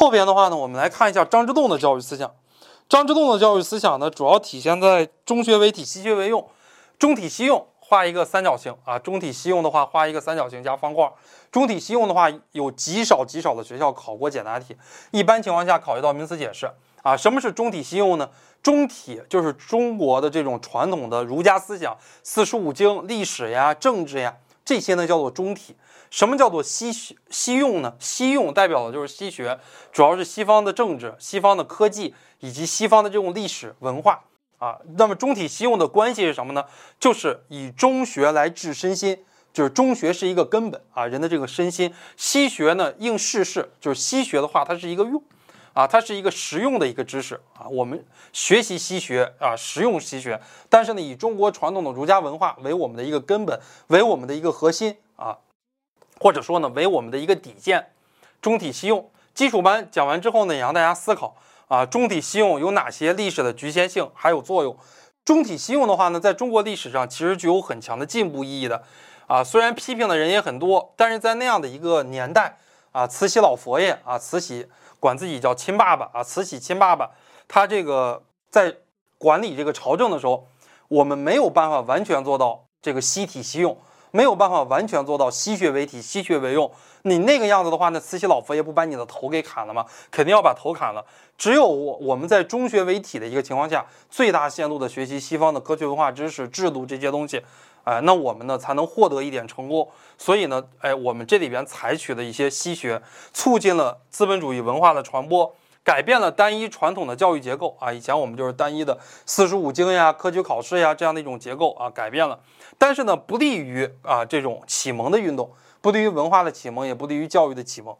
后边的话呢，我们来看一下张之洞的教育思想。张之洞的教育思想呢，主要体现在中学为体，西学为用。中体西用，画一个三角形啊。中体西用的话，画一个三角形加方块。中体西用的话，有极少极少的学校考过简答题，一般情况下考一道名词解释啊。什么是中体西用呢？中体就是中国的这种传统的儒家思想，四书五经、历史呀、政治呀，这些呢叫做中体。什么叫做西学西用呢？西用代表的就是西学，主要是西方的政治、西方的科技以及西方的这种历史文化啊。那么中体西用的关系是什么呢？就是以中学来治身心，就是中学是一个根本啊，人的这个身心。西学呢应世事，就是西学的话，它是一个用啊，它是一个实用的一个知识啊。我们学习西学啊，实用西学，但是呢，以中国传统的儒家文化为我们的一个根本，为我们的一个核心啊。或者说呢，为我们的一个底线，中体西用基础班讲完之后呢，也让大家思考啊，中体西用有哪些历史的局限性还有作用？中体西用的话呢，在中国历史上其实具有很强的进步意义的啊，虽然批评的人也很多，但是在那样的一个年代啊，慈禧老佛爷啊，慈禧管自己叫亲爸爸啊，慈禧亲爸爸，他这个在管理这个朝政的时候，我们没有办法完全做到这个悉体西用。没有办法完全做到西学为体，西学为用。你那个样子的话，那慈禧老佛爷不把你的头给砍了吗？肯定要把头砍了。只有我我们在中学为体的一个情况下，最大限度的学习西方的科学文化知识、制度这些东西，哎，那我们呢才能获得一点成功。所以呢，哎，我们这里边采取的一些西学，促进了资本主义文化的传播。改变了单一传统的教育结构啊，以前我们就是单一的四书五经呀、科举考试呀这样的一种结构啊，改变了。但是呢，不利于啊这种启蒙的运动，不利于文化的启蒙，也不利于教育的启蒙